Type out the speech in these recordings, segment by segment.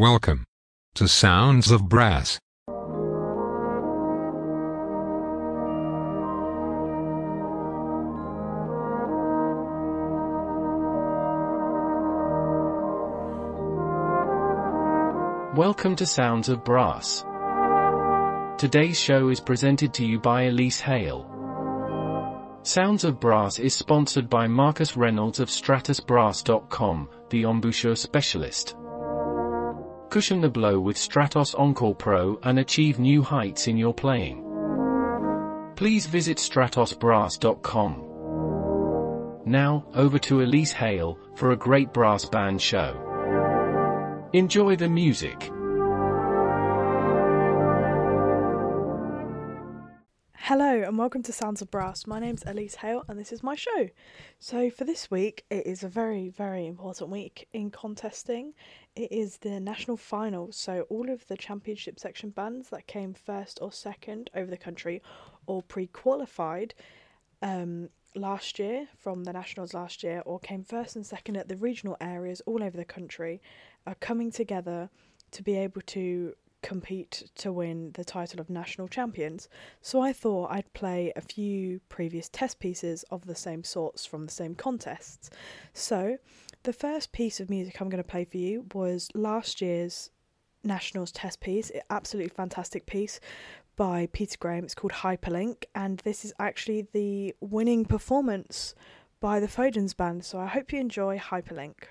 Welcome to Sounds of Brass. Welcome to Sounds of Brass. Today's show is presented to you by Elise Hale. Sounds of Brass is sponsored by Marcus Reynolds of StratosBrass.com, the embouchure specialist. Cushion the blow with Stratos Encore Pro and achieve new heights in your playing. Please visit StratosBrass.com. Now, over to Elise Hale for a great brass band show. Enjoy the music. Hello and welcome to Sounds of Brass. My name's Elise Hale and this is my show. So, for this week, it is a very, very important week in contesting. It is the national final, so all of the championship section bands that came first or second over the country or pre qualified um, last year from the nationals last year or came first and second at the regional areas all over the country are coming together to be able to compete to win the title of national champions. So I thought I'd play a few previous test pieces of the same sorts from the same contests. So the first piece of music I'm going to play for you was last year's nationals test piece, absolutely fantastic piece by Peter Graham. It's called Hyperlink, and this is actually the winning performance by the Fodens band. So I hope you enjoy Hyperlink.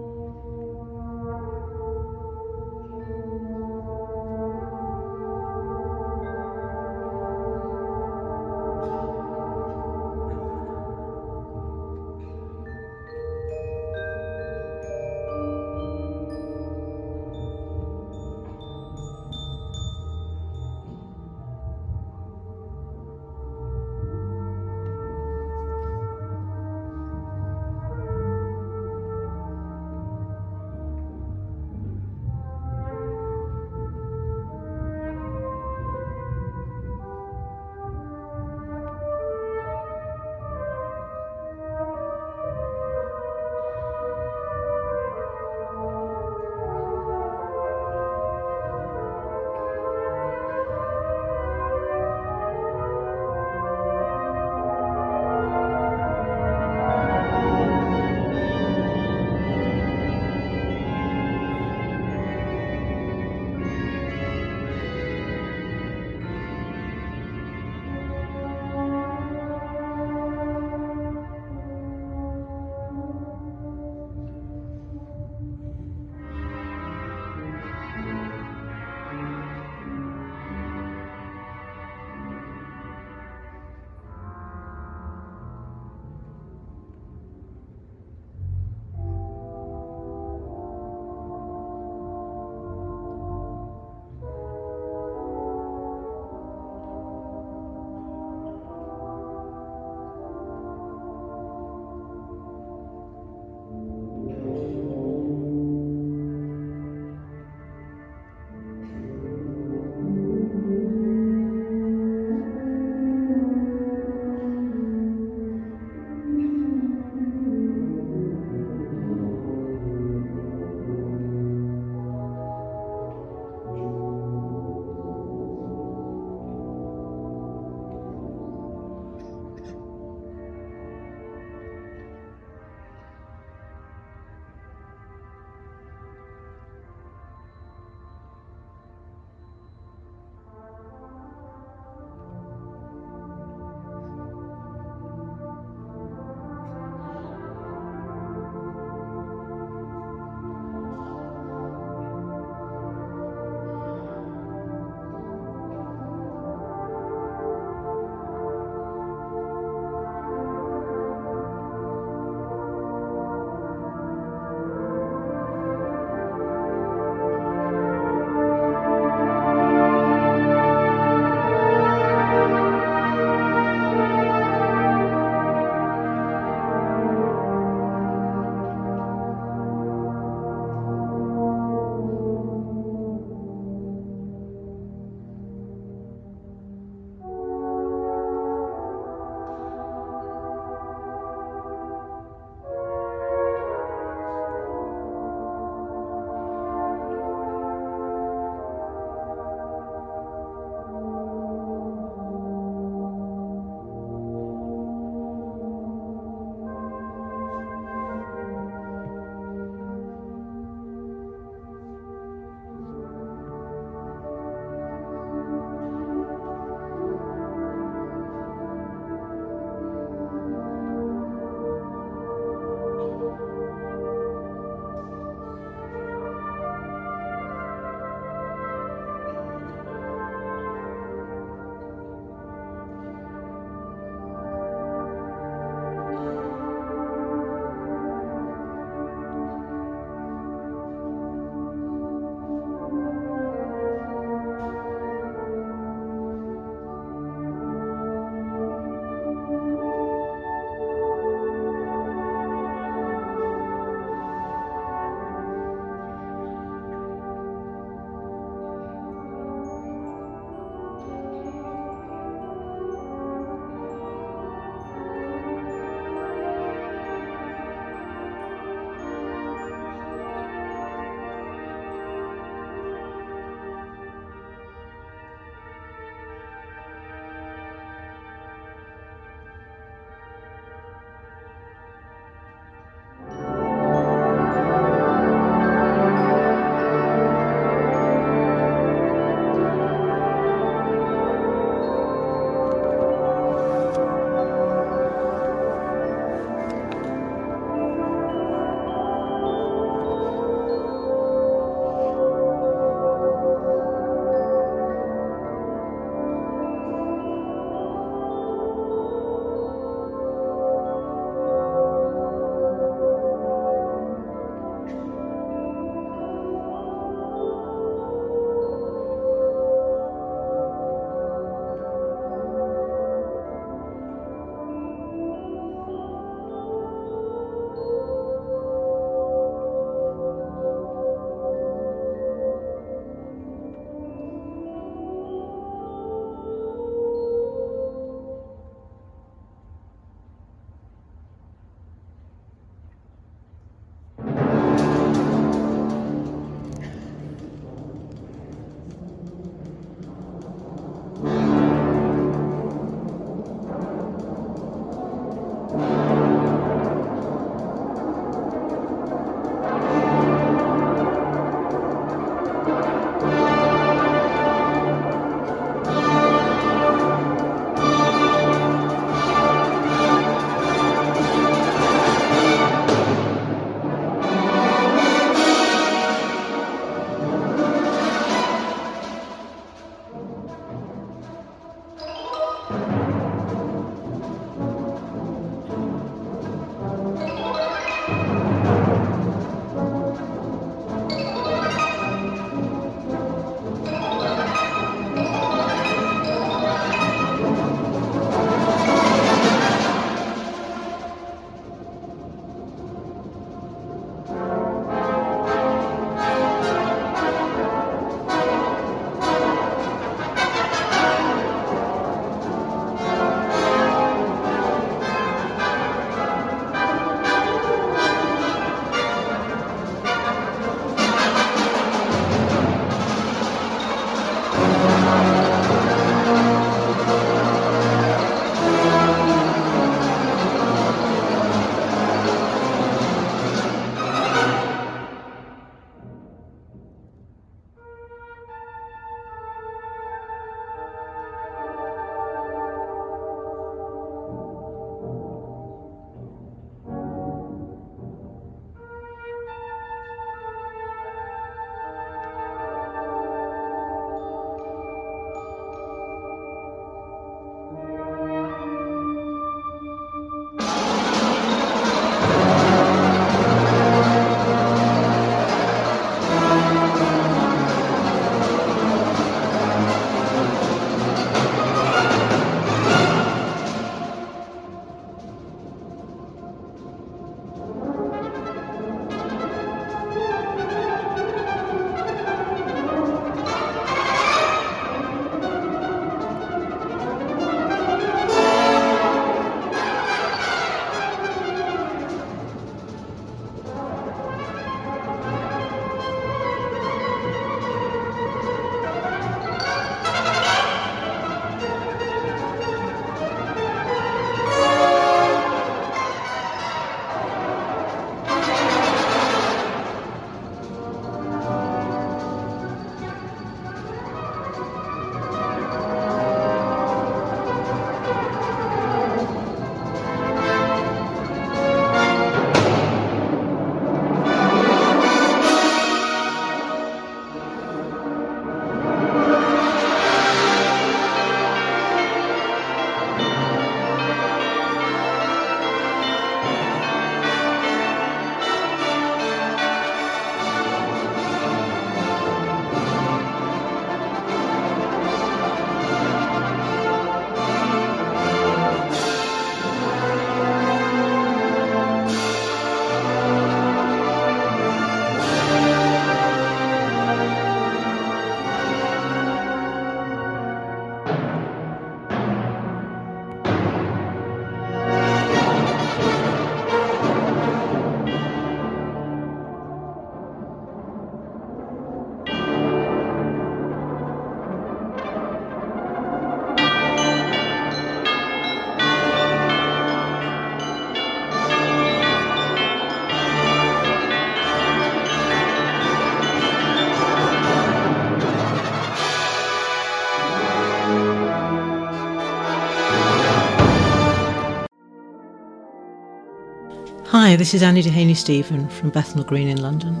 This is Annie Dehaney Stephen from Bethnal Green in London.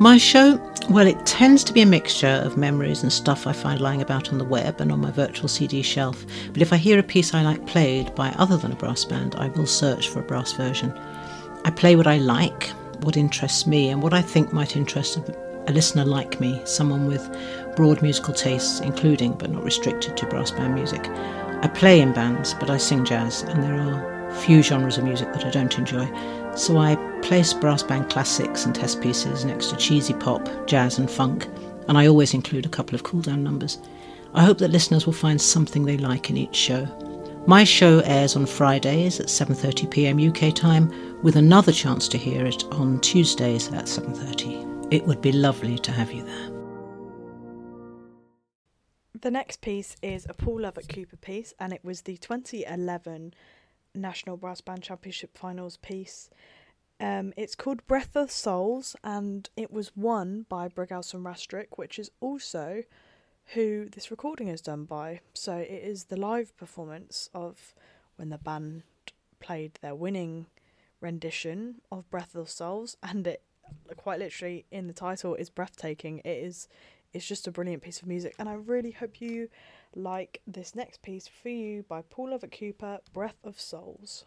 My show, well, it tends to be a mixture of memories and stuff I find lying about on the web and on my virtual CD shelf. But if I hear a piece I like played by other than a brass band, I will search for a brass version. I play what I like, what interests me, and what I think might interest a listener like me, someone with broad musical tastes, including but not restricted to brass band music. I play in bands, but I sing jazz, and there are few genres of music that I don't enjoy. So I place brass band classics and test pieces next to cheesy pop, jazz, and funk, and I always include a couple of cool down numbers. I hope that listeners will find something they like in each show. My show airs on Fridays at 7:30 p.m. UK time with another chance to hear it on Tuesdays at 7:30. It would be lovely to have you there. The next piece is a Paul Lovatt Cooper piece, and it was the 2011 National Brass Band Championship Finals piece. Um, it's called Breath of Souls, and it was won by Brighouse and Rastrick, which is also who this recording is done by. So it is the live performance of when the band played their winning rendition of Breath of Souls, and it quite literally in the title is breathtaking. It is it's just a brilliant piece of music and I really hope you like this next piece for you by Paul Lovatt Cooper, Breath of Souls.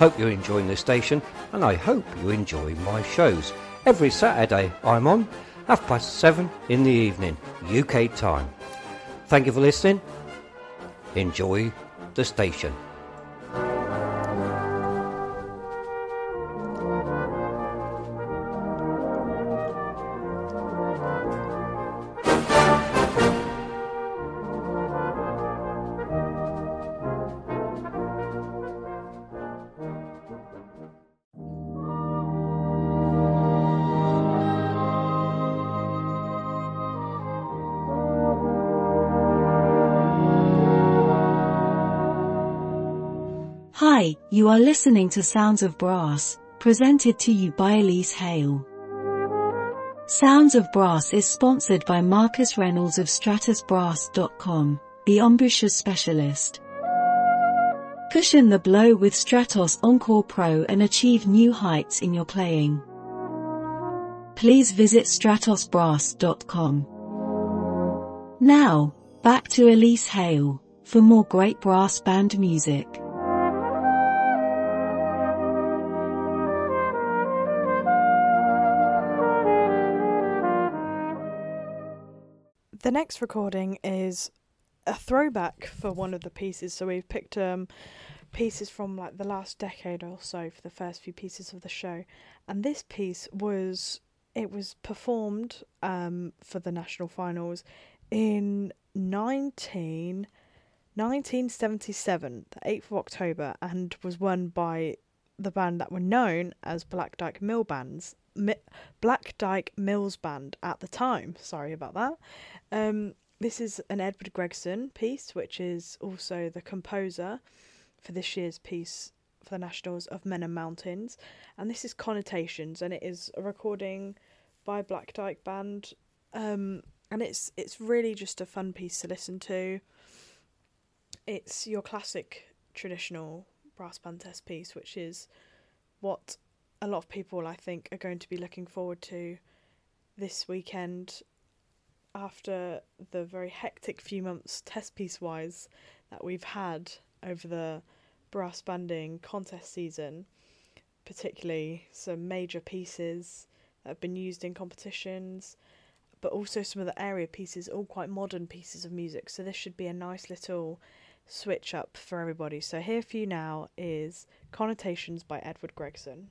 hope you're enjoying this station, and I hope you enjoy my shows. Every Saturday I'm on, half past seven in the evening, UK time. Thank you for listening. Enjoy the station. Are listening to Sounds of Brass, presented to you by Elise Hale. Sounds of Brass is sponsored by Marcus Reynolds of StratosBrass.com, the embouchure specialist. Cushion the blow with Stratos Encore Pro and achieve new heights in your playing. Please visit StratosBrass.com. Now, back to Elise Hale, for more great brass band music. The next recording is a throwback for one of the pieces. So we've picked um, pieces from like the last decade or so for the first few pieces of the show, and this piece was it was performed um, for the national finals in 19, 1977, the 8th of October, and was won by the band that were known as Black Dyke Mill Bands. Black Dyke Mills Band at the time. Sorry about that. Um, this is an Edward Gregson piece, which is also the composer for this year's piece for the Nationals of Men and Mountains, and this is Connotations, and it is a recording by Black Dyke Band, um, and it's it's really just a fun piece to listen to. It's your classic traditional brass band test piece, which is what a lot of people I think are going to be looking forward to this weekend after the very hectic few months test piece wise that we've had over the brass banding contest season, particularly some major pieces that have been used in competitions, but also some of the area pieces, all quite modern pieces of music. So this should be a nice little switch up for everybody. So here for you now is Connotations by Edward Gregson.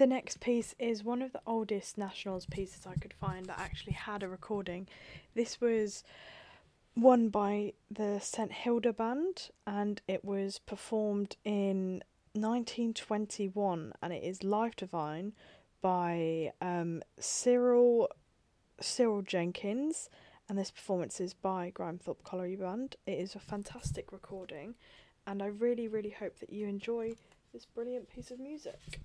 The next piece is one of the oldest Nationals pieces I could find that actually had a recording. This was won by the St Hilda Band and it was performed in 1921 and it is Life Divine by um, Cyril Cyril Jenkins and this performance is by Grimethorpe Colliery Band. It is a fantastic recording and I really really hope that you enjoy this brilliant piece of music.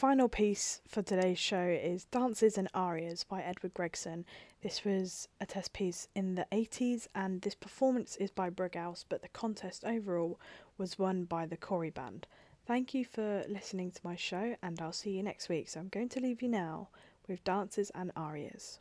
Final piece for today's show is Dances and Arias by Edward Gregson. This was a test piece in the 80s, and this performance is by Brighouse, but the contest overall was won by the Cory Band. Thank you for listening to my show, and I'll see you next week. So I'm going to leave you now with Dances and Arias.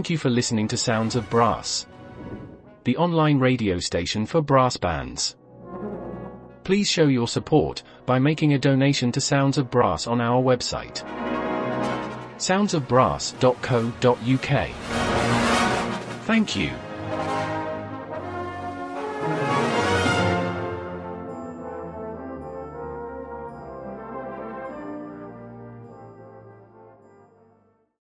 Thank you for listening to Sounds of Brass, the online radio station for brass bands. Please show your support by making a donation to Sounds of Brass on our website soundsofbrass.co.uk. Thank you.